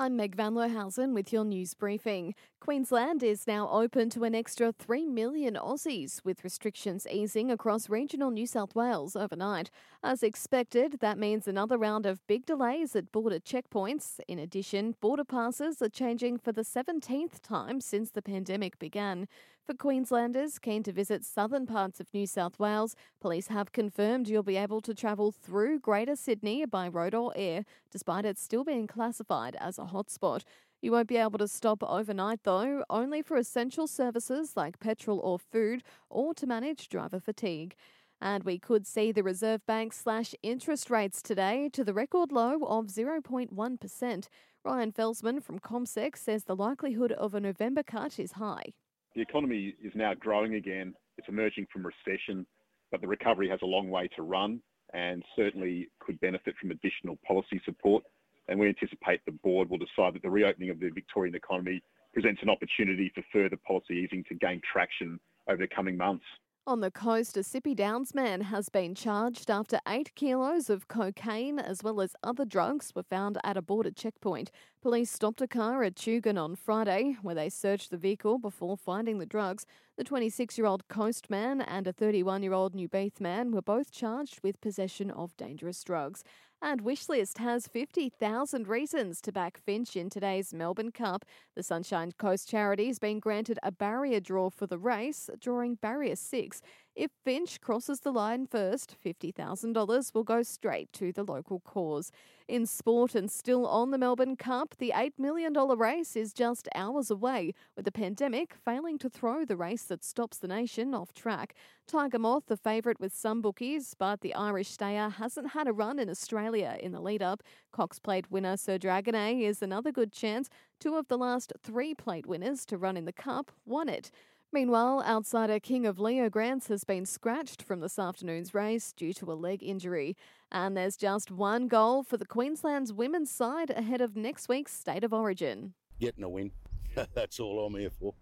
I'm Meg Van Lohausen with your news briefing. Queensland is now open to an extra 3 million Aussies, with restrictions easing across regional New South Wales overnight. As expected, that means another round of big delays at border checkpoints. In addition, border passes are changing for the 17th time since the pandemic began. For Queenslanders keen to visit southern parts of New South Wales, police have confirmed you'll be able to travel through Greater Sydney by road or air, despite it still being classified as a hotspot. You won't be able to stop overnight though, only for essential services like petrol or food, or to manage driver fatigue. And we could see the Reserve Bank slash interest rates today to the record low of 0.1%. Ryan Felsman from CommSec says the likelihood of a November cut is high. The economy is now growing again. It's emerging from recession, but the recovery has a long way to run and certainly could benefit from additional policy support and we anticipate the board will decide that the reopening of the Victorian economy presents an opportunity for further policy easing to gain traction over the coming months. On the coast, a Sippy Downs man has been charged after eight kilos of cocaine as well as other drugs were found at a border checkpoint. Police stopped a car at Tugun on Friday, where they searched the vehicle before finding the drugs. The 26 year old Coast man and a 31 year old New Newbeath man were both charged with possession of dangerous drugs. And Wishlist has 50,000 reasons to back Finch in today's Melbourne Cup. The Sunshine Coast charity has been granted a barrier draw for the race, drawing barrier six. If Finch crosses the line first, $50,000 will go straight to the local cause. In sport and still on the Melbourne Cup, the $8 million race is just hours away, with the pandemic failing to throw the race that stops the nation off track. Tiger Moth, the favourite with some bookies, but the Irish stayer hasn't had a run in Australia in the lead up. Cox Plate winner Sir Dragonet is another good chance. Two of the last three plate winners to run in the Cup won it. Meanwhile, outsider King of Leogrance has been scratched from this afternoon's race due to a leg injury. And there's just one goal for the Queensland's women's side ahead of next week's State of Origin. Getting a win. That's all I'm here for.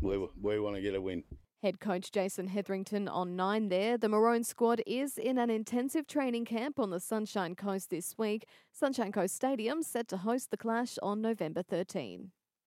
We, we want to get a win. Head coach Jason Hetherington on nine there. The Maroon squad is in an intensive training camp on the Sunshine Coast this week. Sunshine Coast Stadium set to host the clash on November 13.